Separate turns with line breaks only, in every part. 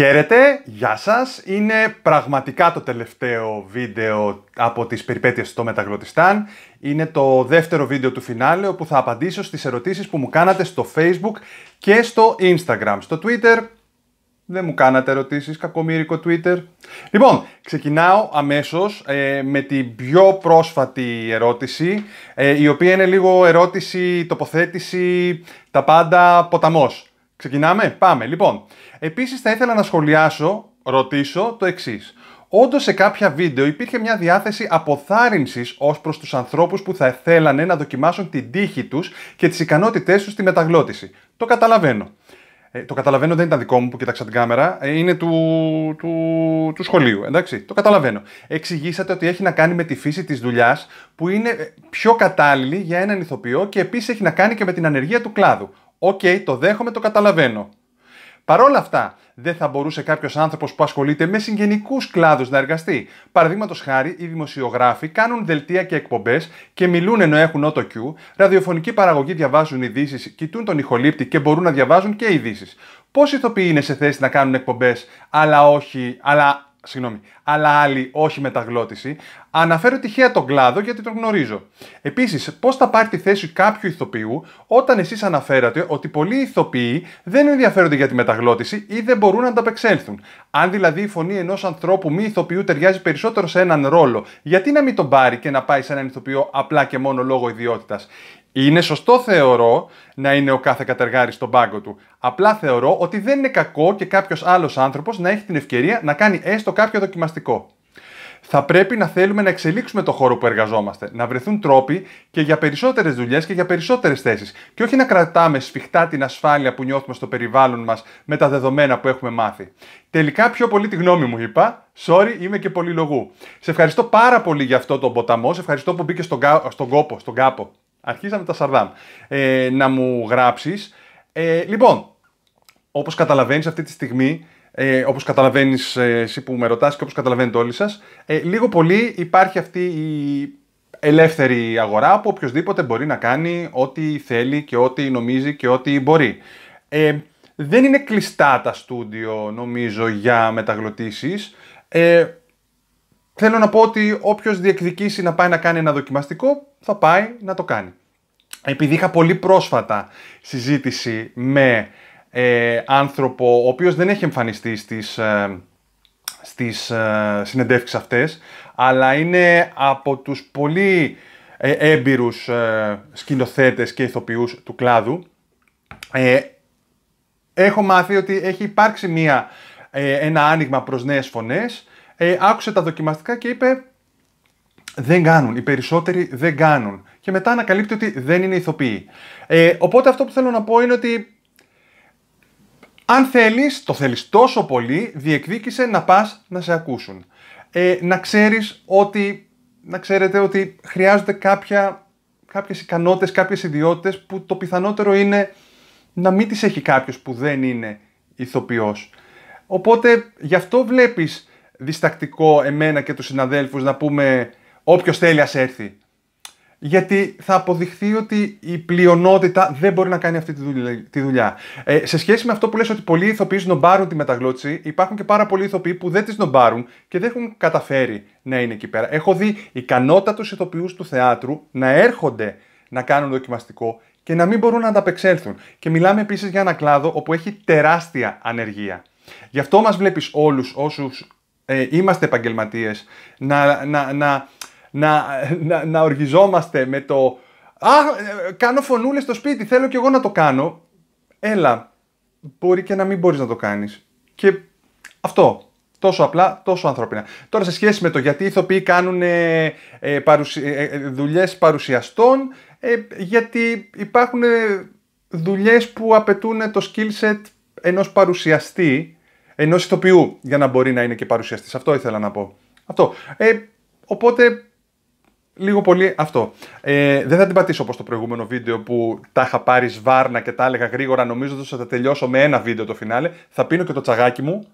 Χαίρετε, γεια σας. Είναι πραγματικά το τελευταίο βίντεο από τις περιπέτειες στο Μεταγλωτιστάν. Είναι το δεύτερο βίντεο του φινάλε όπου θα απαντήσω στις ερωτήσεις που μου κάνατε στο Facebook και στο Instagram. Στο Twitter δεν μου κάνατε ερωτήσεις, κακομύρικο Twitter. Λοιπόν, ξεκινάω αμέσως ε, με την πιο πρόσφατη ερώτηση, ε, η οποία είναι λίγο ερώτηση, τοποθέτηση, τα πάντα ποταμός. Ξεκινάμε, πάμε. Λοιπόν, επίσης θα ήθελα να σχολιάσω, ρωτήσω το εξής. Όντως σε κάποια βίντεο υπήρχε μια διάθεση αποθάρρυνσης ως προς τους ανθρώπους που θα θέλανε να δοκιμάσουν την τύχη τους και τις ικανότητές τους στη μεταγλώτηση. Το καταλαβαίνω. Ε, το καταλαβαίνω δεν ήταν δικό μου που κοίταξα την κάμερα, ε, είναι του, του, του σχολείου, εντάξει. Το καταλαβαίνω. Εξηγήσατε ότι έχει να κάνει με τη φύση της δουλειάς που είναι ε, πιο κατάλληλη για έναν ηθοποιό και επίσης έχει να κάνει και με την ανεργία του κλάδου. OK, okay, το δέχομαι, το καταλαβαίνω. Παρ' όλα αυτά, δεν θα μπορούσε κάποιος άνθρωπος που ασχολείται με συγγενικούς κλάδους να εργαστεί. Παραδείγματος χάρη, οι δημοσιογράφοι κάνουν δελτία και εκπομπές και μιλούν ενώ έχουν auto cue, ραδιοφωνικοί παραγωγοί διαβάζουν ειδήσεις, κοιτούν τον ηχολήπτη και μπορούν να διαβάζουν και ειδήσεις. Πώς ηθοποιοί είναι σε θέση να κάνουν εκπομπές, αλλά όχι, αλλά Συγγνώμη, αλλά άλλοι όχι μεταγλώττιση, αναφέρω τυχαία τον κλάδο γιατί τον γνωρίζω. Επίσης, πώς θα πάρει τη θέση κάποιου ηθοποιού όταν εσείς αναφέρατε ότι πολλοί ηθοποιοί δεν ενδιαφέρονται για τη μεταγλώτηση ή δεν μπορούν να ανταπεξέλθουν. Αν δηλαδή η φωνή ενός ανθρώπου μη ηθοποιού ταιριάζει περισσότερο σε έναν ρόλο, γιατί να μην τον πάρει και να πάει σε έναν ηθοποιό απλά και μόνο λόγω ιδιότητας; Είναι σωστό θεωρώ να είναι ο κάθε κατεργάρης στον πάγκο του. Απλά θεωρώ ότι δεν είναι κακό και κάποιος άλλος άνθρωπος να έχει την ευκαιρία να κάνει έστω κάποιο δοκιμαστικό. Θα πρέπει να θέλουμε να εξελίξουμε το χώρο που εργαζόμαστε, να βρεθούν τρόποι και για περισσότερες δουλειές και για περισσότερες θέσεις. Και όχι να κρατάμε σφιχτά την ασφάλεια που νιώθουμε στο περιβάλλον μας με τα δεδομένα που έχουμε μάθει. Τελικά πιο πολύ τη γνώμη μου είπα. Sorry, είμαι και πολύ λογού. Σε ευχαριστώ πάρα πολύ για αυτό το ποταμό. Σε ευχαριστώ που μπήκε στον, στον κόπο, στον κάπο. Αρχίσαμε τα Σαρδάμ. Ε, να μου γράψεις. Ε, λοιπόν, όπως καταλαβαίνεις αυτή τη στιγμή, ε, όπως καταλαβαίνεις ε, εσύ που με ρωτάς και όπως καταλαβαίνετε όλοι σας, ε, λίγο πολύ υπάρχει αυτή η ελεύθερη αγορά που οποιοδήποτε μπορεί να κάνει ό,τι θέλει και ό,τι νομίζει και ό,τι μπορεί. Ε, δεν είναι κλειστά τα στούντιο νομίζω για μεταγλωτήσεις. Ε, Θέλω να πω ότι όποιος διεκδικήσει να πάει να κάνει ένα δοκιμαστικό, θα πάει να το κάνει. Επειδή είχα πολύ πρόσφατα συζήτηση με ε, άνθρωπο ο οποίος δεν έχει εμφανιστεί στις, ε, στις ε, συνεντεύξεις αυτές, αλλά είναι από τους πολύ ε, έμπειρους ε, σκηνοθέτες και ηθοποιούς του κλάδου, ε, έχω μάθει ότι έχει υπάρξει μια, ένα άνοιγμα προς νέες φωνές ε, άκουσε τα δοκιμαστικά και είπε δεν κάνουν, οι περισσότεροι δεν κάνουν. Και μετά ανακαλύπτει ότι δεν είναι ηθοποιοί. Ε, οπότε αυτό που θέλω να πω είναι ότι αν θέλεις, το θέλεις τόσο πολύ, διεκδίκησε να πας να σε ακούσουν. Ε, να ξέρεις ότι, να ξέρετε ότι χρειάζονται κάποια, κάποιες ικανότητες, κάποιες ιδιότητες που το πιθανότερο είναι να μην τις έχει κάποιος που δεν είναι ηθοποιός. Οπότε γι' αυτό βλέπεις διστακτικό εμένα και τους συναδέλφους να πούμε όποιος θέλει ας έρθει. Γιατί θα αποδειχθεί ότι η πλειονότητα δεν μπορεί να κάνει αυτή τη δουλειά. Ε, σε σχέση με αυτό που λες ότι πολλοί ηθοποιοί σνομπάρουν τη μεταγλώτηση, υπάρχουν και πάρα πολλοί ηθοποιοί που δεν τη σνομπάρουν και δεν έχουν καταφέρει να είναι εκεί πέρα. Έχω δει ικανότατους ηθοποιούς του θεάτρου να έρχονται να κάνουν δοκιμαστικό και να μην μπορούν να ανταπεξέλθουν. Και μιλάμε επίσης για ένα κλάδο όπου έχει τεράστια ανεργία. Γι' αυτό μας βλέπεις όλους όσους ε, είμαστε επαγγελματίες, να, να, να, να, να, να οργιζόμαστε με το «Α, ε, κάνω φωνούλες στο σπίτι, θέλω κι εγώ να το κάνω». Έλα, μπορεί και να μην μπορείς να το κάνεις. Και αυτό, Τόσο απλά, τόσο ανθρώπινα. Τώρα σε σχέση με το γιατί οι ηθοποιοί κάνουν ε, ε, παρουσι... Ε, δουλειές παρουσιαστών, γιατί υπάρχουν δουλειές που απαιτούν το skill set ενός παρουσιαστή ενός ηθοποιού για να μπορεί να είναι και παρουσιαστής. Αυτό ήθελα να πω. Αυτό. Ε, οπότε, λίγο πολύ αυτό. Ε, δεν θα την πατήσω όπως το προηγούμενο βίντεο που τα είχα πάρει σβάρνα και τα έλεγα γρήγορα νομίζοντας ότι θα τελειώσω με ένα βίντεο το φινάλε. Θα πίνω και το τσαγάκι μου.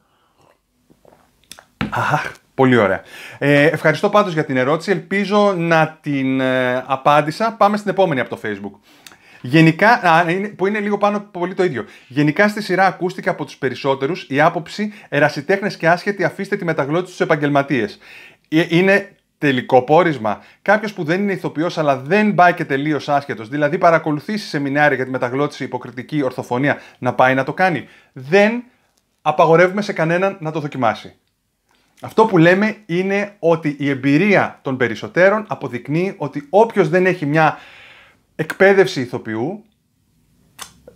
Αχ, πολύ ωραία. Ε, ευχαριστώ πάντως για την ερώτηση. Ελπίζω να την ε, απάντησα. Πάμε στην επόμενη από το Facebook. Γενικά, α, είναι, που είναι λίγο πάνω από πολύ το ίδιο. Γενικά στη σειρά ακούστηκε από τους περισσότερους η άποψη ερασιτέχνες και άσχετοι αφήστε τη μεταγλώτηση στους επαγγελματίες. Ε, είναι τελικό πόρισμα. Κάποιος που δεν είναι ηθοποιός αλλά δεν πάει και τελείως άσχετος, δηλαδή παρακολουθήσει σεμινάρια για τη μεταγλώτηση, υποκριτική, ορθοφωνία, να πάει να το κάνει. Δεν απαγορεύουμε σε κανέναν να το δοκιμάσει. Αυτό που λέμε είναι ότι η εμπειρία των περισσότερων αποδεικνύει ότι όποιος δεν έχει μια εκπαίδευση ηθοποιού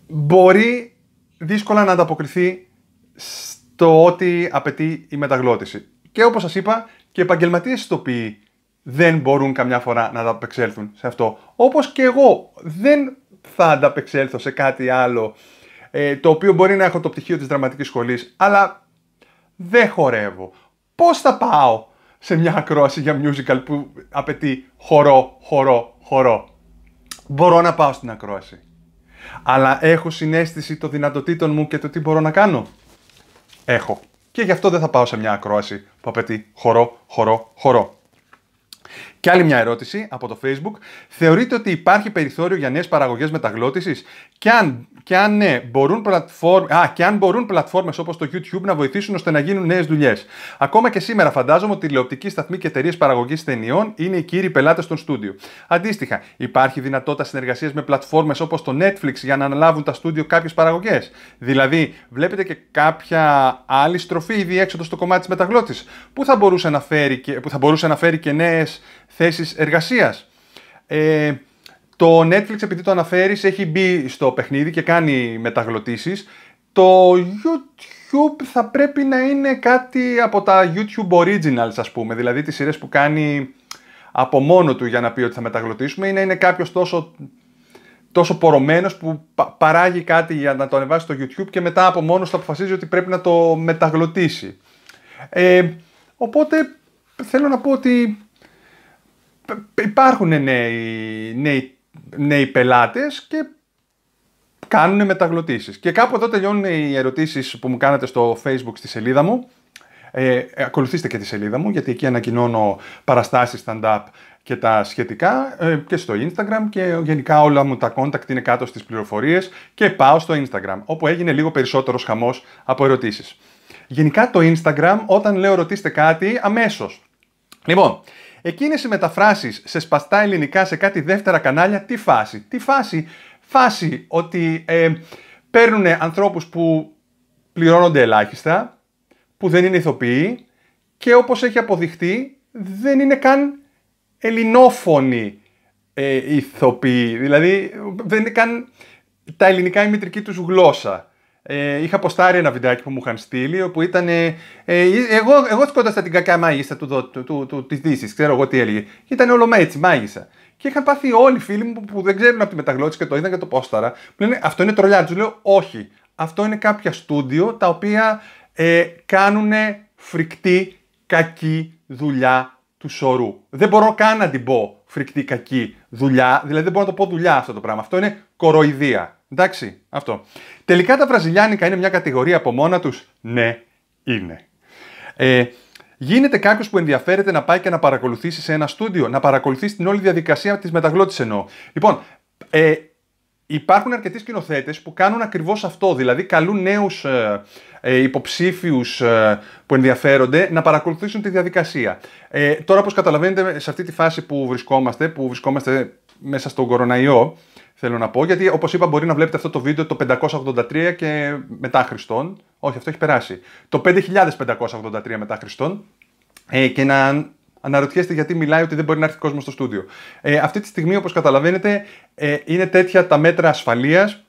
μπορεί δύσκολα να ανταποκριθεί στο ότι απαιτεί η μεταγλώτηση. Και όπως σας είπα, και επαγγελματίες ηθοποιοί δεν μπορούν καμιά φορά να ανταπεξέλθουν σε αυτό. Όπως και εγώ δεν θα ανταπεξέλθω σε κάτι άλλο ε, το οποίο μπορεί να έχω το πτυχίο της δραματικής σχολής, αλλά δεν χορεύω. Πώς θα πάω σε μια ακρόαση για musical που απαιτεί χορό, χορό, χορό; Μπορώ να πάω στην ακρόαση. Αλλά έχω συνέστηση των δυνατοτήτων μου και το τι μπορώ να κάνω. Έχω. Και γι' αυτό δεν θα πάω σε μια ακρόαση που απαιτεί χορό, χορό, χορό. Και άλλη μια ερώτηση από το Facebook. Θεωρείτε ότι υπάρχει περιθώριο για νέες παραγωγές μεταγλώτησης; Και αν, και αν ναι, μπορούν, πλατφόρμ, α, και αν μπορούν πλατφόρμες όπως το YouTube να βοηθήσουν ώστε να γίνουν νέες δουλειές; Ακόμα και σήμερα φαντάζομαι ότι τηλεοπτικοί σταθμοί και εταιρείες παραγωγής ταινιών είναι οι κύριοι πελάτες των στούντιο. Αντίστοιχα, υπάρχει δυνατότητα συνεργασίας με πλατφόρμες όπως το Netflix για να αναλάβουν τα στούντιο κάποιες παραγωγές; Δηλαδή, βλέπετε και κάποια άλλη στροφή ή διέξοδο στο κομμάτι της μεταγλώτησης; Που θα μπορούσε να φέρει και, που θα μπορούσε να φέρει και νέες θέσεις εργασίας. Ε, το Netflix, επειδή το αναφέρεις, έχει μπει στο παιχνίδι και κάνει μεταγλωτήσεις. Το YouTube θα πρέπει να είναι κάτι από τα YouTube Originals, ας πούμε. Δηλαδή τις σειρές που κάνει από μόνο του για να πει ότι θα μεταγλωτήσουμε ή να είναι κάποιος τόσο, τόσο πορωμένος που παράγει κάτι για να το ανεβάσει στο YouTube και μετά από μόνος του αποφασίζει ότι πρέπει να το μεταγλωτήσει. Ε, οπότε θέλω να πω ότι υπάρχουν νέοι, νέοι, νέοι πελάτες και κάνουν μεταγλωτήσεις. Και κάπου εδώ τελειώνουν οι ερωτήσεις που μου κάνατε στο facebook στη σελίδα μου. Ε, ακολουθήστε και τη σελίδα μου γιατί εκεί ανακοινώνω παραστάσεις stand-up και τα σχετικά ε, και στο Instagram και γενικά όλα μου τα contact είναι κάτω στις πληροφορίες και πάω στο Instagram όπου έγινε λίγο περισσότερος χαμός από ερωτήσεις. Γενικά το Instagram όταν λέω ρωτήστε κάτι αμέσως. Λοιπόν, Εκείνες οι μεταφράσεις σε σπαστά ελληνικά σε κάτι δεύτερα κανάλια, τι φάση. Τι φάση. Φάση ότι ε, παίρνουν ανθρώπους που πληρώνονται ελάχιστα, που δεν είναι ηθοποιοί και όπως έχει αποδειχτεί δεν είναι καν ελληνόφωνοι ε, ηθοποιοί. Δηλαδή δεν είναι καν τα ελληνικά η μητρική τους γλώσσα. Ε, είχα αποστάρει ένα βιντεάκι που μου είχαν στείλει, όπου ήταν. Ε, ε, εγώ, εγώ σκότωσα την κακά μάγισσα του, του, του, του, της Δύσης, ξέρω εγώ τι έλεγε. Και ήταν όλο έτσι, μάγισσα. Και είχαν πάθει όλοι οι φίλοι μου που δεν ξέρουν από τη μεταγλώτηση και το είδαν και το πόσταρα. Μου λένε Αυτό είναι τρολιά. Τους λέω Όχι. Αυτό είναι κάποια στούντιο τα οποία ε, κάνουν φρικτή κακή δουλειά του σωρού. Δεν μπορώ καν να την πω φρικτή κακή δουλειά, δηλαδή δεν μπορώ να το πω δουλειά αυτό το πράγμα. Αυτό είναι κοροϊδία. Εντάξει, αυτό. Τελικά τα βραζιλιάνικα είναι μια κατηγορία από μόνα τους. Ναι, είναι. Ε, γίνεται κάποιος που ενδιαφέρεται να πάει και να παρακολουθήσει σε ένα στούντιο, να παρακολουθήσει την όλη διαδικασία της μεταγλώτησης εννοώ. Λοιπόν, ε, υπάρχουν αρκετοί σκηνοθέτες που κάνουν ακριβώς αυτό. Δηλαδή, καλούν νέους ε, ε, υποψήφιους ε, που ενδιαφέρονται να παρακολουθήσουν τη διαδικασία. Ε, τώρα, όπως καταλαβαίνετε, σε αυτή τη φάση που βρισκόμαστε, που βρισκόμαστε μέσα στον κοροναϊό, θέλω να πω, γιατί όπως είπα, μπορεί να βλέπετε αυτό το βίντεο το 583 και μετά Χριστόν. Όχι, αυτό έχει περάσει. Το 5583 μετά Χριστόν. Ε, και να αναρωτιέστε γιατί μιλάει ότι δεν μπορεί να έρθει κόσμος στο στούντιο. Ε, αυτή τη στιγμή, όπως καταλαβαίνετε, ε, είναι τέτοια τα μέτρα ασφαλείας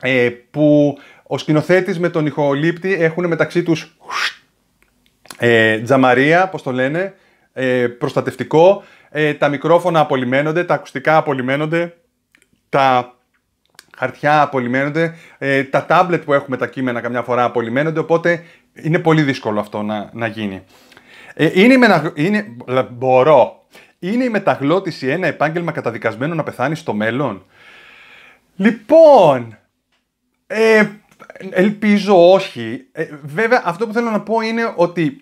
ε, που ο σκηνοθέτης με τον ηχολήπτη έχουν μεταξύ τους ε, τζαμαρία, πώς το λένε, ε, προστατευτικό. Ε, τα μικρόφωνα απολυμμένονται, τα ακουστικά απολυμμένονται τα χαρτιά απολυμμένονται, ε, τα τάμπλετ που έχουμε τα κείμενα καμιά φορά απολυμμένονται, οπότε είναι πολύ δύσκολο αυτό να, να γίνει. Ε, είναι, η είναι, μπορώ. Είναι η μεταγλώτηση ένα επάγγελμα καταδικασμένο να πεθάνει στο μέλλον; Λοιπόν, ε, ελπίζω όχι. Ε, βέβαια αυτό που θέλω να πω είναι ότι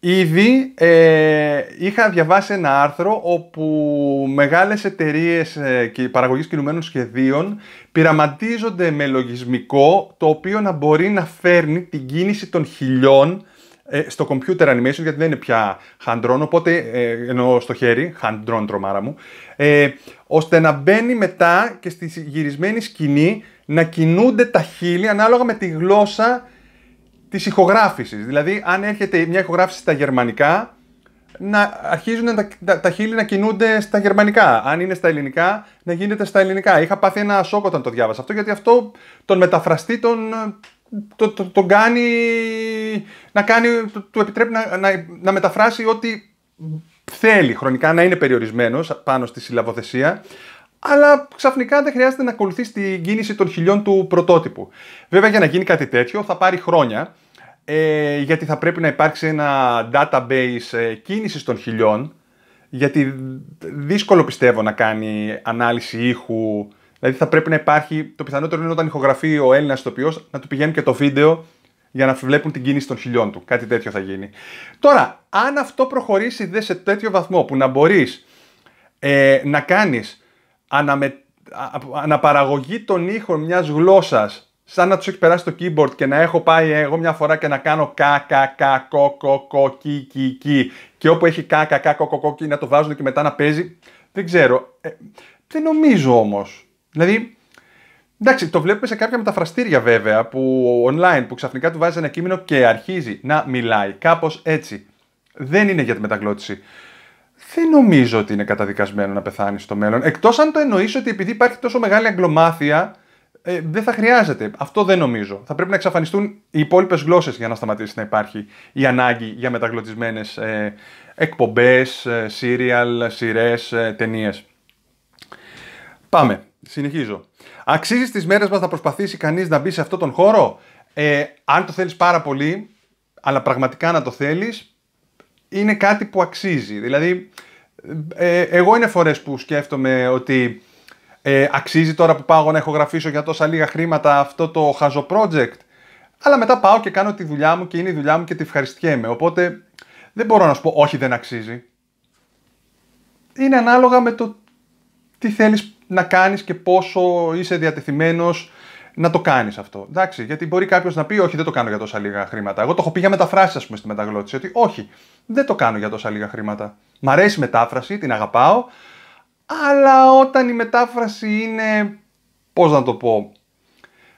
Ήδη ε, είχα διαβάσει ένα άρθρο όπου είχα διαβάσει ένα άρθρο όπου μεγάλες εταιρείες ε, και παραγωγής κινουμένων σχεδίων πειραματίζονται με λογισμικό το οποίο να μπορεί να φέρνει την κίνηση των χιλιών ε, στο computer animation γιατί δεν είναι πια hand οπότε ε, εννοώ στο χέρι, hand τρομάρα μου, ε, ώστε να μπαίνει μετά και στη γυρισμένη σκηνή να κινούνται τα χείλη ανάλογα με τη γλώσσα της ηχογράφησης. Δηλαδή, αν έρχεται μια ηχογράφηση στα γερμανικά, να αρχίζουν τα, τα, τα χείλη να κινούνται στα γερμανικά. Αν είναι στα ελληνικά, να γίνεται στα ελληνικά. Είχα πάθει ένα σοκ όταν το διάβασα αυτό, γιατί αυτό τον μεταφραστή τον, το, το, τον κάνει να κάνει, του επιτρέπει να, να, να μεταφράσει ό,τι θέλει χρονικά, να είναι περιορισμένος πάνω στη συλλαβοθεσία αλλά ξαφνικά δεν χρειάζεται να ακολουθείς την κίνηση των χιλιών του πρωτότυπου. Βέβαια, για να γίνει κάτι τέτοιο θα πάρει χρόνια, ε, γιατί θα πρέπει να υπάρξει ένα database ε, κίνησης των χιλιών, γιατί δύσκολο πιστεύω να κάνει ανάλυση ήχου. Δηλαδή θα πρέπει να υπάρχει, το πιθανότερο είναι όταν ηχογραφεί ο Έλληνας ηθοποιός να του πηγαίνει και το βίντεο για να βλέπουν την κίνηση των χιλιών του. Κάτι τέτοιο θα γίνει. Τώρα, αν αυτό προχωρήσει δε σε τέτοιο βαθμό που να μπορείς ε, να κάνεις αναμε... αναπαραγωγή των ήχων μιας γλώσσας σαν να τους έχει περάσει το keyboard και να έχω πάει εγώ μια φορά και να κάνω κα, κα, κα, κο, κο, κο, κι, κι, κι και όπου έχει κα, κα, κα, κο, κο, κο, κι, να το βάζουν και μετά να παίζει. Δεν ξέρω. Ε, δεν νομίζω όμως. Δηλαδή, εντάξει, το βλέπουμε σε κάποια μεταφραστήρια βέβαια, που online, που ξαφνικά του βάζεις ένα κείμενο και αρχίζει να μιλάει. Κάπως έτσι. Δεν είναι για τη μεταγλώτηση δεν νομίζω ότι είναι καταδικασμένο να πεθάνεις στο μέλλον. Εκτός αν το εννοείς ότι επειδή υπάρχει τόσο μεγάλη αγκλομάθεια, ε, δεν θα χρειάζεται. Αυτό δεν νομίζω. Θα πρέπει να εξαφανιστούν οι υπόλοιπες γλώσσες για να σταματήσει να υπάρχει η ανάγκη για μεταγλωτισμένες ε, εκπομπές, ε, serial, σειρές, ε, ταινίες. Πάμε. Συνεχίζω. Αξίζεις στι μέρες μας να προσπαθήσει κανείς να μπει σε αυτόν τον χώρο; Ε, αν το θέλεις πάρα πολύ, αλλά πραγματικά να το θέλεις, είναι κάτι που αξίζει. Δηλαδή, ε, εγώ είναι φορές που σκέφτομαι ότι ε, αξίζει τώρα που πάω να ηχογραφήσω για τόσα λίγα χρήματα αυτό το χαζό project. Αλλά μετά πάω και κάνω τη δουλειά μου και είναι η δουλειά μου και τη ευχαριστιέμαι. Οπότε δεν μπορώ να σου πω όχι δεν αξίζει. Είναι ανάλογα με το τι θέλεις να κάνεις και πόσο είσαι διατεθειμένος να το κάνεις αυτό. Εντάξει, γιατί μπορεί κάποιος να πει: Όχι, δεν το κάνω για τόσα λίγα χρήματα. Εγώ το έχω πει για μεταφράσεις, ας πούμε, στη μεταγλώτηση. Ότι όχι, δεν το κάνω για τόσα λίγα χρήματα. Μ' αρέσει η μετάφραση, την αγαπάω, αλλά όταν η μετάφραση είναι. Πώς να το πω.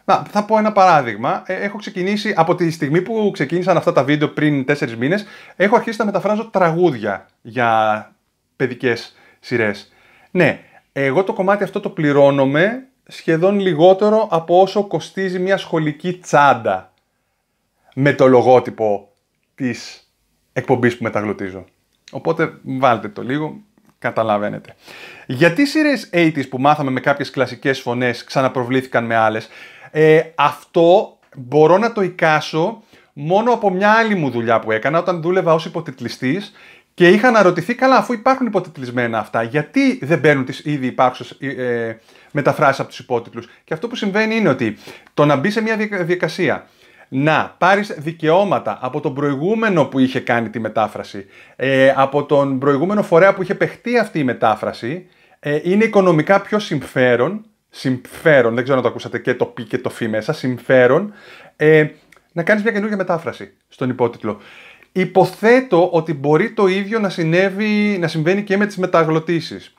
Να, θα πω ένα παράδειγμα. Ε, έχω ξεκινήσει από τη στιγμή που ξεκίνησαν αυτά τα βίντεο πριν 4 μήνες, έχω αρχίσει να μεταφράζω τραγούδια για παιδικές σειρές. Ναι, εγώ το κομμάτι αυτό το πληρώνομαι σχεδόν λιγότερο από όσο κοστίζει μια σχολική τσάντα με το λογότυπο της εκπομπής που μεταγλωτίζω. Οπότε βάλτε το λίγο, καταλαβαίνετε. Γιατί οι σειρές 80's που μάθαμε με κάποιες κλασικές φωνές ξαναπροβλήθηκαν με άλλες, ε, αυτό μπορώ να το εικάσω μόνο από μια άλλη μου δουλειά που έκανα όταν δούλευα ως υποτιτλιστής και είχα αναρωτηθεί, καλά, αφού υπάρχουν υποτιτλισμένα αυτά, γιατί δεν παίρνουν τις ήδη υπάρχουσες ε, μεταφράσεις από τους υπότιτλους. Και αυτό που συμβαίνει είναι ότι το να μπει σε μια διαδικασία να πάρεις δικαιώματα από τον προηγούμενο που είχε κάνει τη μετάφραση, ε, από τον προηγούμενο φορέα που είχε παιχτεί αυτή η μετάφραση, ε, είναι οικονομικά πιο συμφέρον, συμφέρον, δεν ξέρω αν το ακούσατε και το πι και το φι μέσα, συμφέρον, ε, να κάνεις μια καινούργια μετάφραση στον υπότιτλο. Υποθέτω ότι μπορεί το ίδιο να, συνέβη, να συμβαίνει και με τις μεταγλωτήσεις.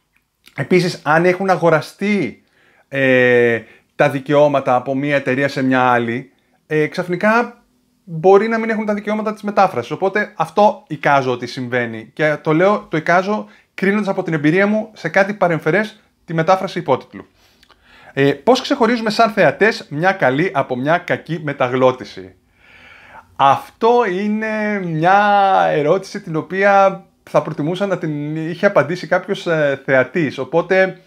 Επίσης, αν έχουν αγοραστεί ε, τα δικαιώματα από μία εταιρεία σε μια άλλη, ε, ξαφνικά μπορεί να μην έχουν τα δικαιώματα της μετάφρασης. Οπότε αυτό εικάζω ότι συμβαίνει. Και το λέω, το εικάζω κρίνοντας από την εμπειρία μου σε κάτι παρεμφερές τη μετάφραση υπότιτλου. Ε, πώς ξεχωρίζουμε σαν θεατές μια καλή από μια κακή μεταγλώτηση; Αυτό είναι μια ερώτηση την οποία θα προτιμούσα να την είχε απαντήσει κάποιος ε, θεατής. Οπότε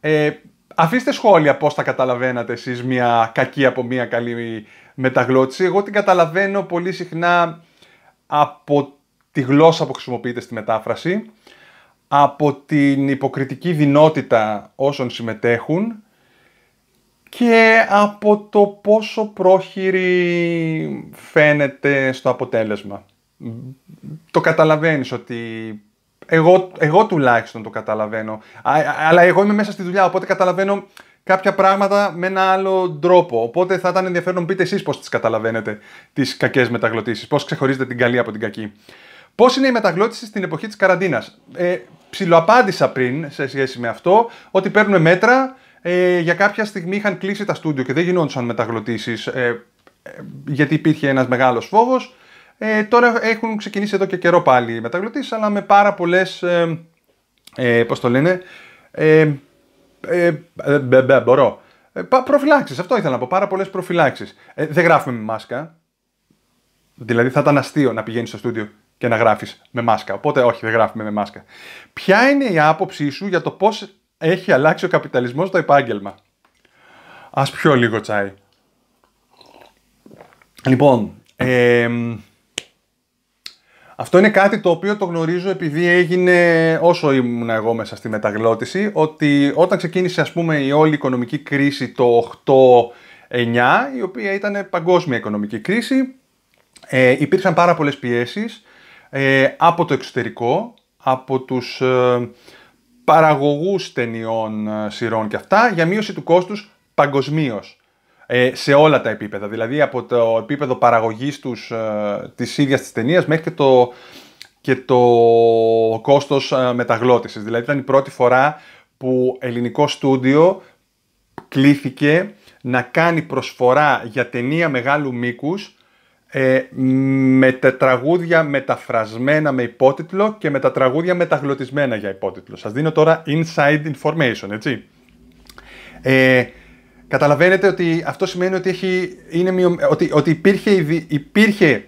ε, αφήστε σχόλια πώς θα καταλαβαίνατε εσείς μια κακή από μια καλή μεταγλώτηση. Εγώ την καταλαβαίνω πολύ συχνά από τη γλώσσα που χρησιμοποιείται στη μετάφραση, από την υποκριτική δυνότητα όσων συμμετέχουν και από το πόσο πρόχειρη φαίνεται στο αποτέλεσμα. το καταλαβαίνεις ότι εγώ, εγώ τουλάχιστον το καταλαβαίνω. αλλά εγώ είμαι μέσα στη δουλειά, οπότε καταλαβαίνω κάποια πράγματα με ένα άλλο τρόπο. Οπότε θα ήταν ενδιαφέρον να πείτε εσείς πώς τις καταλαβαίνετε, τις κακές μεταγλωτήσεις. Πώς ξεχωρίζετε την καλή από την κακή. Πώς είναι η μεταγλώτηση στην εποχή της καραντίνας. Ε, ψιλοαπάντησα πριν σε σχέση με αυτό ότι παίρνουμε μέτρα. Ε, για κάποια στιγμή είχαν κλείσει τα στούντιο και δεν γινόντουσαν μεταγλωτήσεις ε, ε, γιατί υπήρχε ένας μεγάλος φόβος. Ε, τώρα έχουν ξεκινήσει εδώ και καιρό πάλι οι μεταγλωτήσεις, αλλά με πάρα πολλές. Ε, ε, πώς το λένε. Ε, ε, ε, μπορώ. Ε, προφυλάξεις, αυτό ήθελα να πω. Πάρα πολλές προφυλάξεις. Ε, δεν γράφουμε με μάσκα. Δηλαδή θα ήταν αστείο να πηγαίνεις στο στούντιο και να γράφεις με μάσκα. Οπότε όχι, δεν γράφουμε με μάσκα. Ποια είναι η άποψή σου για το πώς έχει αλλάξει ο καπιταλισμός στο επάγγελμα. Α πιω λίγο τσάι. Λοιπόν, ε, αυτό είναι κάτι το οποίο το γνωρίζω επειδή έγινε όσο ήμουν εγώ μέσα στη μεταγλώτηση, ότι όταν ξεκίνησε ας πούμε η όλη οικονομική κρίση το 8-9, η οποία ήταν παγκόσμια οικονομική κρίση, ε, υπήρξαν πάρα πολλές πιέσεις ε, από το εξωτερικό, από τους ε, παραγωγούς ταινιών, ε, σειρών και αυτά, για μείωση του κόστους παγκοσμίως. Ε, σε όλα τα επίπεδα. Δηλαδή από το επίπεδο παραγωγής τους, ε, της ίδιας της ταινίας μέχρι και το, και το κόστος ε, μεταγλώτησης. Δηλαδή ήταν η πρώτη φορά που ελληνικό στούντιο κλήθηκε να κάνει προσφορά για ταινία μεγάλου μήκους ε, με τα τραγούδια μεταφρασμένα με υπότιτλο και με τα τραγούδια μεταγλωτισμένα για υπότιτλο. Σας δίνω τώρα inside information, έτσι. Ε, Καταλαβαίνετε ότι αυτό σημαίνει ότι, έχει, είναι ότι, ότι υπήρχε, υπήρχε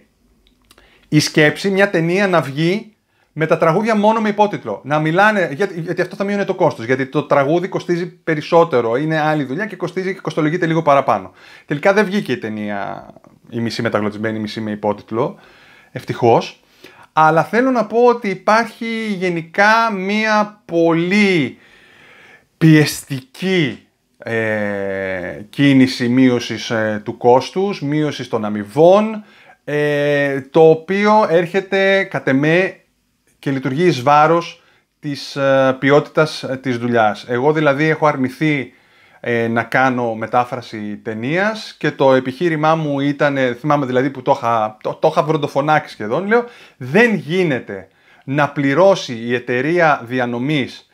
η σκέψη μια ταινία να βγει με τα τραγούδια μόνο με υπότιτλο. Να μιλάνε, γιατί, γιατί αυτό θα μείωνε το κόστος. Γιατί το τραγούδι κοστίζει περισσότερο, είναι άλλη δουλειά και κοστίζει και κοστολογείται λίγο παραπάνω. Τελικά δεν βγήκε η ταινία η μισή μεταγλωτισμένη, η μισή με υπότιτλο. Ευτυχώς. Αλλά θέλω να πω ότι υπάρχει γενικά μία πολύ πιεστική ε, κίνηση μείωσης ε, του κόστους, μείωσης των αμοιβών, ε, το οποίο έρχεται κατ' εμέ και λειτουργεί εις βάρος της ε, ποιότητας ε, της δουλειάς. Εγώ δηλαδή έχω αρνηθεί να κάνω μετάφραση ταινίας και το επιχείρημά μου ήταν, θυμάμαι δηλαδή που το είχα, το, το είχα βροντοφωνάξει σχεδόν, λέω δεν γίνεται να πληρώσει η εταιρεία διανομής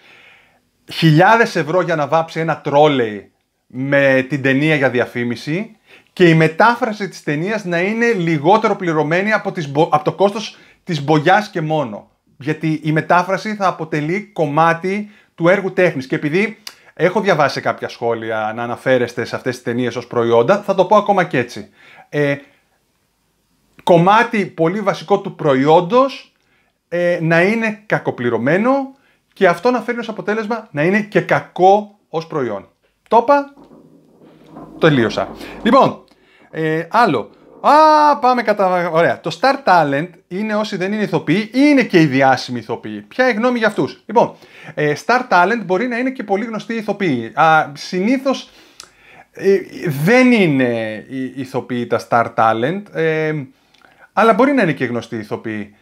χιλιάδες ευρώ για να βάψει ένα τρόλεϊ με την ταινία για διαφήμιση και η μετάφραση της ταινίας να είναι λιγότερο πληρωμένη από, τις, από το κόστος της μπογιάς και μόνο. Γιατί η μετάφραση θα αποτελεί κομμάτι του έργου τέχνης και επειδή έχω διαβάσει κάποια σχόλια να αναφέρεστε σε αυτές τις ταινίες ως προϊόντα, θα το πω ακόμα και έτσι. Ε, κομμάτι πολύ βασικό του προϊόντος ε, να είναι κακοπληρωμένο και αυτό να φέρνει ως αποτέλεσμα να είναι και κακό ως προϊόν. Το είπα, τελείωσα. Λοιπόν, ε, άλλο. Α, πάμε κατά. Ωραία. Το Star Talent είναι όσοι δεν είναι ηθοποιοί ή είναι και οι διάσημοι ηθοποιοί. Ποια είναι η γνώμη για αυτούς; Λοιπόν, ε, Star Talent μπορεί να είναι και πολύ γνωστοί ηθοποιοί. Συνήθως ε, δεν είναι οι ηθοποιοί τα Star Talent, ε, αλλά μπορεί να είναι και γνωστοί ηθοποιοί.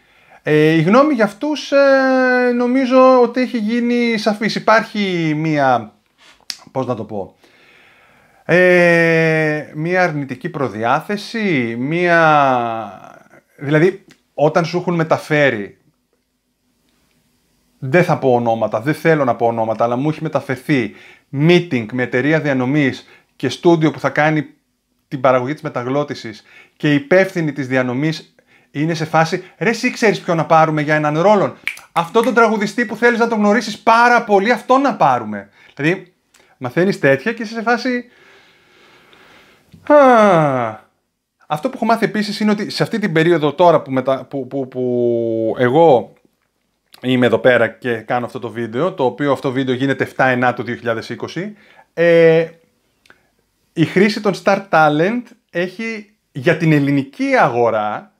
Ε, η γνώμη για αυτούς ε, νομίζω ότι έχει γίνει σαφής. Υπάρχει μία, πώς να το πω, ε, μία αρνητική προδιάθεση, μία... Δηλαδή, όταν σου έχουν μεταφέρει, δεν θα πω ονόματα, δεν θέλω να πω ονόματα, αλλά μου έχει μεταφερθεί meeting με εταιρεία διανομής και στούντιο που θα κάνει την παραγωγή της μεταγλώτησης και υπεύθυνη της διανομής είναι σε φάση ρε εσύ ξέρεις ποιο να πάρουμε για έναν ρόλο. Αυτό τον τραγουδιστή που θέλεις να τον γνωρίσεις πάρα πολύ, αυτό να πάρουμε. Δηλαδή, μαθαίνεις τέτοια και είσαι σε φάση... Α, αυτό που έχω μάθει επίσης είναι ότι σε αυτή την περίοδο τώρα που, μετα... που, που, που εγώ είμαι εδώ πέρα και κάνω αυτό το βίντεο, το οποίο αυτό το βίντεο γίνεται 7-9 του 2020, ε, η χρήση των Star Talent έχει για την ελληνική αγορά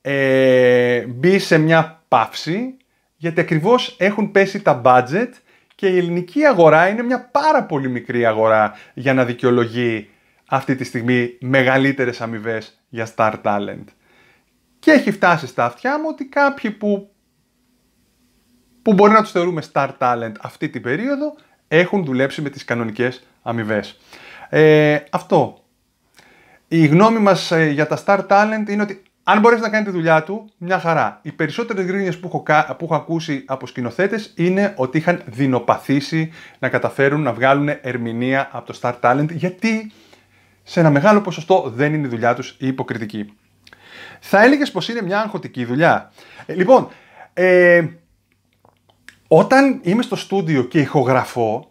ε, μπει σε μια παύση γιατί ακριβώς έχουν πέσει τα budget και η ελληνική αγορά είναι μια πάρα πολύ μικρή αγορά για να δικαιολογεί αυτή τη στιγμή μεγαλύτερες αμοιβές για star talent. Και έχει φτάσει στα αυτιά μου ότι κάποιοι που, που μπορεί να τους θεωρούμε star talent αυτή την περίοδο έχουν δουλέψει με τις κανονικές αμοιβές. Ε, αυτό. Η γνώμη μας ε, για τα star talent είναι ότι αν μπορέσει να κάνει τη δουλειά του, μια χαρά. Οι περισσότερες γκρίνιες που, έχω, που έχω ακούσει από σκηνοθέτες είναι ότι είχαν δεινοπαθήσει να καταφέρουν να βγάλουν ερμηνεία από το Star Talent, γιατί; Σε ένα μεγάλο ποσοστό δεν είναι η δουλειά τους η υποκριτική. Θα έλεγες πως είναι μια αγχωτική δουλειά. Ε, λοιπόν, ε, όταν είμαι στο στούντιο και ηχογραφώ,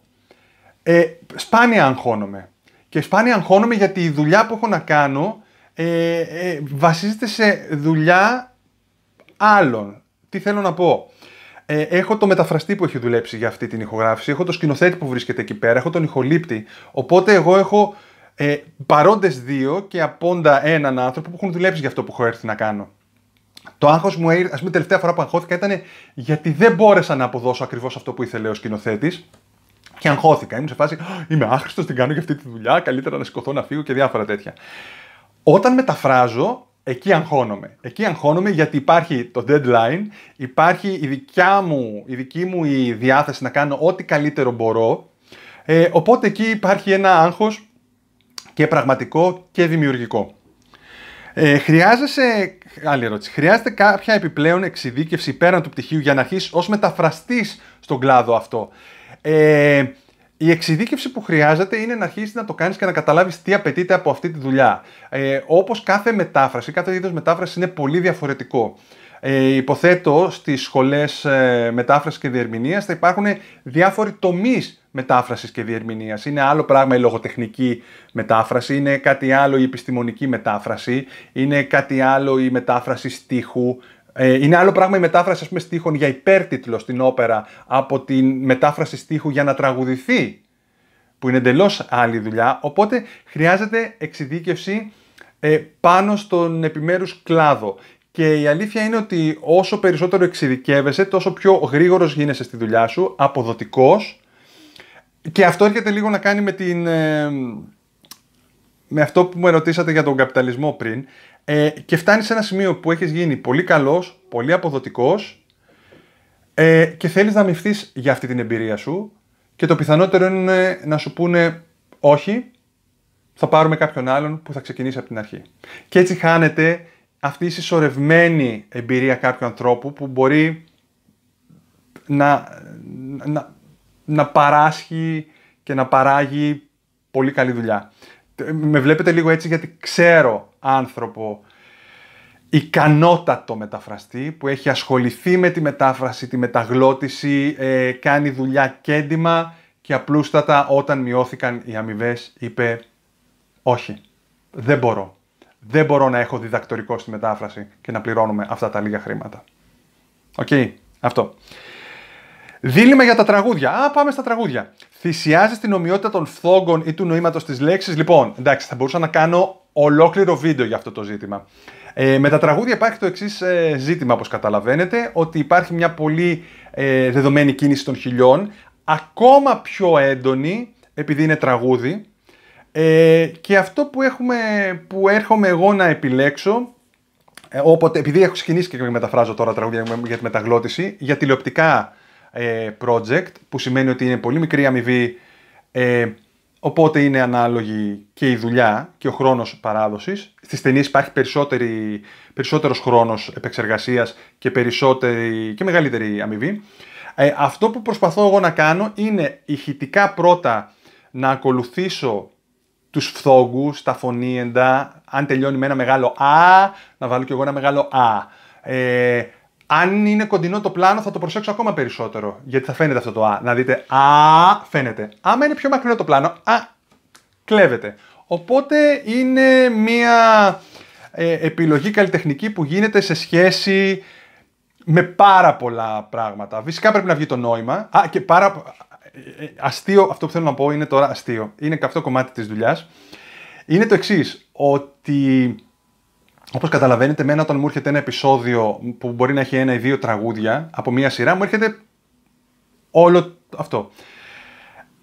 ε, σπάνια αγχώνομαι. Και σπάνια αγχώνομαι γιατί η δουλειά που έχω να κάνω ε, ε, βασίζεται σε δουλειά άλλων. Τι θέλω να πω; Ε, έχω το μεταφραστή που έχει δουλέψει για αυτή την ηχογράφηση, έχω το σκηνοθέτη που βρίσκεται εκεί πέρα, έχω τον ηχολήπτη. Οπότε εγώ έχω ε, παρόντες δύο και απόντα έναν άνθρωπο που έχουν δουλέψει για αυτό που έχω έρθει να κάνω. Το άγχος μου, ας πούμε, τελευταία φορά που αγχώθηκα ήταν γιατί δεν μπόρεσα να αποδώσω ακριβώς αυτό που ήθελε ο σκηνοθέτης. Και αγχώθηκα. Ήμουν σε φάση, Είμαι άχρηστος, την κάνω για αυτή τη δουλειά. Καλύτερα να σηκωθώ να φύγω και διάφορα τέτοια. Όταν μεταφράζω, εκεί αγχώνομαι. Εκεί αγχώνομαι γιατί υπάρχει το deadline, υπάρχει η, δικιά μου, η δική μου η διάθεση να κάνω ό,τι καλύτερο μπορώ. Ε, οπότε εκεί υπάρχει ένα άγχος και πραγματικό και δημιουργικό. Ε, χρειάζεσαι, άλλη ερώτηση, χρειάζεται κάποια επιπλέον εξειδίκευση πέραν του πτυχίου για να αρχίσεις ως μεταφραστής στον κλάδο αυτό; Ε, η εξειδίκευση που χρειάζεται είναι να αρχίσεις να το κάνεις και να καταλάβεις τι απαιτείται από αυτή τη δουλειά. Ε, Όπως κάθε μετάφραση, κάθε είδος μετάφρασης είναι πολύ διαφορετικό. Ε, υποθέτω στις σχολές ε, μετάφρασης και διερμηνίας θα υπάρχουν διάφοροι τομείς μετάφρασης και διερμηνίας. Είναι άλλο πράγμα η λογοτεχνική μετάφραση, είναι κάτι άλλο η επιστημονική μετάφραση, είναι κάτι άλλο η μετάφραση στίχου, ε, είναι άλλο πράγμα η μετάφραση ας πούμε, στίχων για υπέρτιτλο στην όπερα από τη μετάφραση στίχου για να τραγουδηθεί, που είναι εντελώς άλλη δουλειά. Οπότε χρειάζεται εξειδίκευση ε, πάνω στον επιμέρους κλάδο. Και η αλήθεια είναι ότι όσο περισσότερο εξειδικεύεσαι, τόσο πιο γρήγορος γίνεσαι στη δουλειά σου, αποδοτικός. Και αυτό έρχεται λίγο να κάνει με την... Ε, με αυτό που μου ερωτήσατε για τον καπιταλισμό πριν. Ε, και φτάνει σε ένα σημείο που έχεις γίνει πολύ καλός, πολύ αποδοτικός ε, και θέλεις να αμυφθείς για αυτή την εμπειρία σου και το πιθανότερο είναι να σου πούνε όχι, θα πάρουμε κάποιον άλλον που θα ξεκινήσει από την αρχή. Και έτσι χάνεται αυτή η συσσωρευμένη εμπειρία κάποιου ανθρώπου που μπορεί να, να, να παράσχει και να παράγει πολύ καλή δουλειά. Με βλέπετε λίγο έτσι γιατί ξέρω άνθρωπο ικανότατο μεταφραστή που έχει ασχοληθεί με τη μετάφραση, τη μεταγλώτηση, ε, κάνει δουλειά κέντημα και απλούστατα όταν μειώθηκαν οι αμοιβές είπε όχι, δεν μπορώ. Δεν μπορώ να έχω διδακτορικό στη μετάφραση και να πληρώνουμε αυτά τα λίγα χρήματα. Οκ, αυτό. Δίλημα για τα τραγούδια. Α, πάμε στα τραγούδια. Θυσιάζει την ομοιότητα των φθόγκων ή του νοήματος της λέξης. Λοιπόν, εντάξει, θα μπορούσα να κάνω ολόκληρο βίντεο για αυτό το ζήτημα. Ε, με τα τραγούδια υπάρχει το εξής ε, ζήτημα, όπως καταλαβαίνετε, ότι υπάρχει μια πολύ ε, δεδομένη κίνηση των χειλιών, ακόμα πιο έντονη, επειδή είναι τραγούδι. Ε, και αυτό που, έχουμε, που έρχομαι εγώ να επιλέξω, ε, όποτε, επειδή έχω ξεκινήσει και μεταφράζω τώρα τραγούδια για τη μεταγλώτηση, για τηλεοπτικά ε, project, που σημαίνει ότι είναι πολύ μικρή αμοιβή, ε, οπότε είναι ανάλογη και η δουλειά και ο χρόνος παράδοσης. Στις ταινίες υπάρχει περισσότερη, περισσότερος χρόνος επεξεργασίας και, περισσότερη, και μεγαλύτερη αμοιβή. Ε, αυτό που προσπαθώ εγώ να κάνω είναι ηχητικά πρώτα να ακολουθήσω τους φθόγκους, τα φωνήεντα, αν τελειώνει με ένα μεγάλο «α», να βάλω κι εγώ ένα μεγάλο «α». Ε, αν είναι κοντινό το πλάνο θα το προσέξω ακόμα περισσότερο, γιατί θα φαίνεται αυτό το «α». Να δείτε «α» φαίνεται. Άμα είναι πιο μακρινό το πλάνο, «α» κλέβεται. Οπότε είναι μία ε, επιλογή καλλιτεχνική που γίνεται σε σχέση με πάρα πολλά πράγματα. Φυσικά πρέπει να βγει το νόημα. Α, και πάρα... Ε, ε, αστείο, αυτό που θέλω να πω είναι τώρα αστείο. Είναι και αυτό κομμάτι της δουλειάς. Είναι το εξής ότι όπως καταλαβαίνετε, εμένα όταν μου έρχεται ένα επεισόδιο που μπορεί να έχει ένα ή δύο τραγούδια από μία σειρά, μου έρχεται όλο αυτό.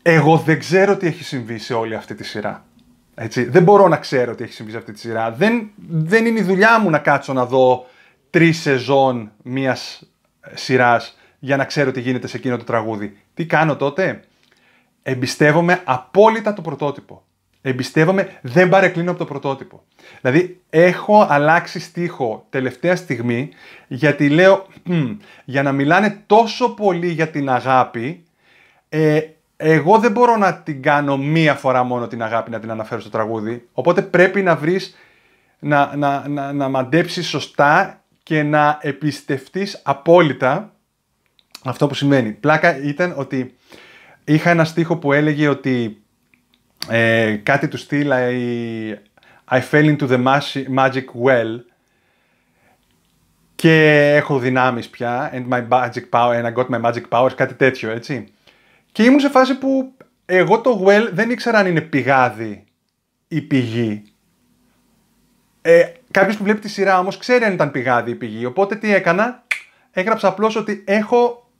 Εγώ δεν ξέρω τι έχει συμβεί σε όλη αυτή τη σειρά. Έτσι. Δεν μπορώ να ξέρω τι έχει συμβεί σε αυτή τη σειρά. Δεν, δεν είναι η δουλειά μου να κάτσω να δω τρεις σεζόν μιας σειράς για να ξέρω τι γίνεται σε εκείνο το τραγούδι. Τι κάνω τότε; Εμπιστεύομαι απόλυτα το πρωτότυπο. Εμπιστεύομαι, δεν παρεκκλίνω από το πρωτότυπο. Δηλαδή, έχω αλλάξει στίχο τελευταία στιγμή, γιατί λέω, για να μιλάνε τόσο πολύ για την αγάπη, ε, εγώ δεν μπορώ να την κάνω μία φορά μόνο την αγάπη να την αναφέρω στο τραγούδι. Οπότε πρέπει να βρεις, να, να, να, να μαντέψεις σωστά και να εμπιστευτείς απόλυτα αυτό που σημαίνει. Πλάκα ήταν ότι είχα ένα στίχο που έλεγε ότι ε, κάτι του στυλ I, I fell into the magic well και έχω δυνάμεις πια and my magic power and I got my magic powers, κάτι τέτοιο, έτσι. Και ήμουν σε φάση που εγώ το well δεν ήξερα αν είναι πηγάδι ή πηγή. Ε, Κάποιος που βλέπει τη σειρά όμως ξέρει αν ήταν πηγάδι ή πηγή. Οπότε τι έκανα, έγραψα απλώς ότι έχω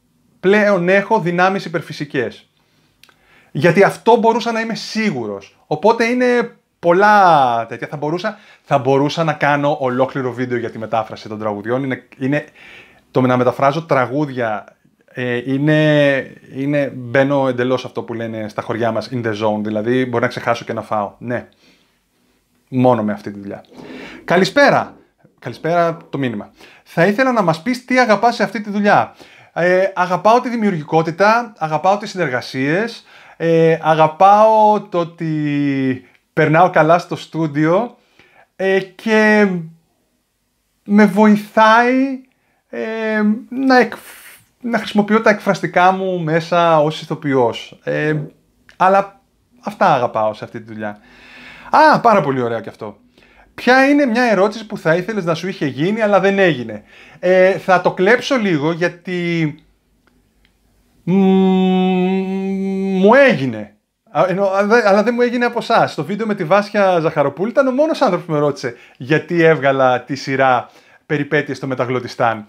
πλέον έχω δυνάμεις υπερφυσικές. Γιατί αυτό μπορούσα να είμαι σίγουρος. Οπότε είναι πολλά τέτοια. Θα μπορούσα, θα μπορούσα να κάνω ολόκληρο βίντεο για τη μετάφραση των τραγουδιών. Είναι, είναι, το να μεταφράζω τραγούδια ε, είναι, είναι, μπαίνω εντελώς αυτό που λένε στα χωριά μας in the zone. Δηλαδή μπορεί να ξεχάσω και να φάω. Ναι. Μόνο με αυτή τη δουλειά. Καλησπέρα. Καλησπέρα το μήνυμα. Θα ήθελα να μας πεις τι αγαπάς σε αυτή τη δουλειά. Ε, αγαπάω τη δημιουργικότητα, αγαπάω τις συνεργασίες, ε, αγαπάω το ότι περνάω καλά στο στούντιο ε, και με βοηθάει ε, να, να χρησιμοποιώ τα εκφραστικά μου μέσα ως ηθοποιός. Ε, αλλά αυτά αγαπάω σε αυτή τη δουλειά. Α, πάρα πολύ ωραίο και αυτό. Ποια είναι μια ερώτηση που θα ήθελες να σου είχε γίνει αλλά δεν έγινε. Ε, θα το κλέψω λίγο γιατί μου έγινε. Αλλά δεν μου έγινε από εσάς. Στο βίντεο με τη Βάσια Ζαχαροπούλη ήταν ο μόνος άνθρωπος που με ρώτησε γιατί έβγαλα τη σειρά περιπέτειες στο Μεταγλωτιστάν.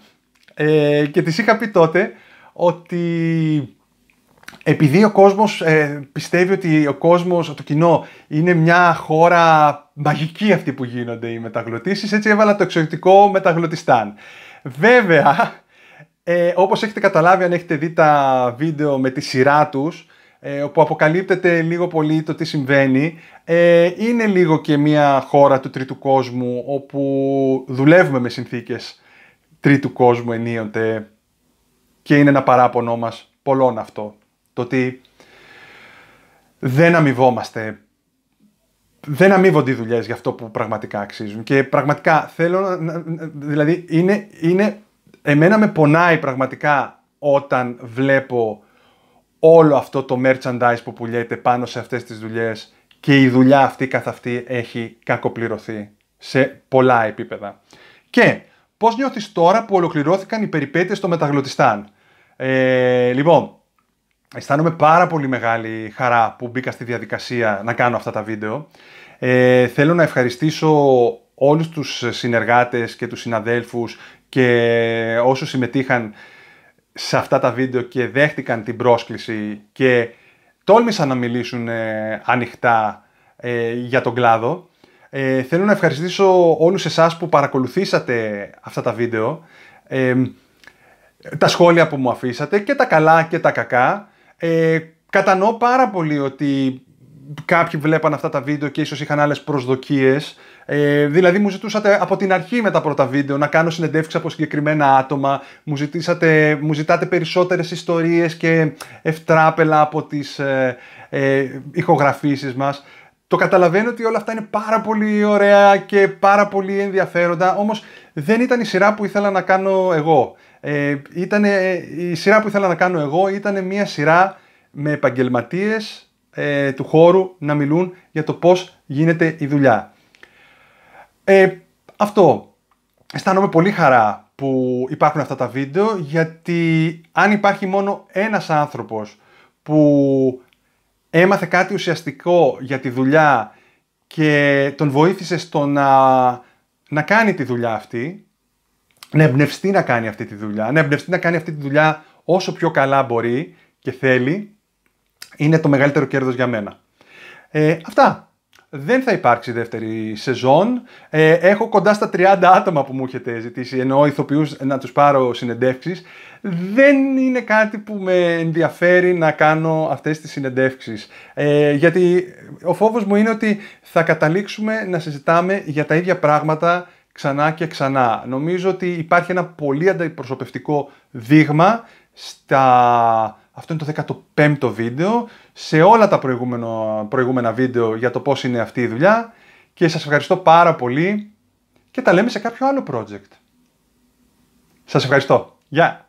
Ε, και της είχα πει τότε ότι επειδή ο κόσμος ε, πιστεύει ότι ο κόσμος, το κοινό, είναι μια χώρα μαγική αυτή που γίνονται οι μεταγλωτήσεις, έτσι έβαλα το εξωτικό μεταγλωτιστάν. Βέβαια, ε, όπως έχετε καταλάβει αν έχετε δει τα βίντεο με τη σειρά τους, ε, όπου αποκαλύπτεται λίγο πολύ το τι συμβαίνει, ε, είναι λίγο και μια χώρα του τρίτου κόσμου, όπου δουλεύουμε με συνθήκες τρίτου κόσμου ενίοτε και είναι ένα παράπονό μας πολλών αυτό. Το ότι δεν αμοιβόμαστε. Δεν αμείβονται οι δουλειές για αυτό που πραγματικά αξίζουν. Και πραγματικά θέλω να. Δηλαδή, είναι, είναι. Εμένα με πονάει πραγματικά όταν βλέπω όλο αυτό το merchandise που πουλιέται πάνω σε αυτές τις δουλειές και η δουλειά αυτή καθ' αυτή έχει κακοπληρωθεί σε πολλά επίπεδα. Και πώς νιώθεις τώρα που ολοκληρώθηκαν οι περιπέτειες στο Μεταγλωτιστάν; Ε, λοιπόν, αισθάνομαι πάρα πολύ μεγάλη χαρά που μπήκα στη διαδικασία να κάνω αυτά τα βίντεο. Ε, θέλω να ευχαριστήσω όλους τους συνεργάτες και τους συναδέλφους και όσους συμμετείχαν σε αυτά τα βίντεο και δέχτηκαν την πρόσκληση και τόλμησαν να μιλήσουν ε, ανοιχτά ε, για τον κλάδο. Ε, θέλω να ευχαριστήσω όλους εσάς που παρακολουθήσατε αυτά τα βίντεο, τα σχόλια που μου αφήσατε και τα καλά και τα κακά. Ε, κατανοώ πάρα πολύ ότι κάποιοι βλέπαν αυτά τα βίντεο και ίσως είχαν άλλες προσδοκίες. Ε, δηλαδή μου ζητούσατε από την αρχή με τα πρώτα βίντεο να κάνω συνεντεύξεις από συγκεκριμένα άτομα, μου, ζητήσατε, μου ζητάτε περισσότερες ιστορίες και ευτράπελα από τις ε, ε, ηχογραφήσεις μας. Το καταλαβαίνω ότι όλα αυτά είναι πάρα πολύ ωραία και πάρα πολύ ενδιαφέροντα, όμως δεν ήταν η σειρά που ήθελα να κάνω εγώ. Ε, ήτανε, η σειρά που ήθελα να κάνω εγώ ήταν μια σειρά με επαγγελματίες ε, του χώρου να μιλούν για το πώς γίνεται η δουλειά. Ε, αυτό. Αισθάνομαι πολύ χαρά που υπάρχουν αυτά τα βίντεο γιατί αν υπάρχει μόνο ένας άνθρωπος που έμαθε κάτι ουσιαστικό για τη δουλειά και τον βοήθησε στο να, να κάνει τη δουλειά αυτή, να εμπνευστεί να κάνει αυτή τη δουλειά, να εμπνευστεί να κάνει αυτή τη δουλειά όσο πιο καλά μπορεί και θέλει, είναι το μεγαλύτερο κέρδος για μένα. Ε, αυτά. Δεν θα υπάρξει δεύτερη σεζόν. Ε, έχω κοντά στα 30 άτομα που μου έχετε ζητήσει, ενώ ηθοποιούς να τους πάρω συνεντεύξεις. Δεν είναι κάτι που με ενδιαφέρει να κάνω αυτές τις συνεντεύξεις. Ε, γιατί ο φόβος μου είναι ότι θα καταλήξουμε να συζητάμε για τα ίδια πράγματα ξανά και ξανά. Νομίζω ότι υπάρχει ένα πολύ αντιπροσωπευτικό δείγμα στα... Αυτό είναι το 15ο βίντεο, σε όλα τα προηγούμενα βίντεο για το πώς είναι αυτή η δουλειά και σας ευχαριστώ πάρα πολύ και τα λέμε σε κάποιο άλλο project. Σας ευχαριστώ. Γεια!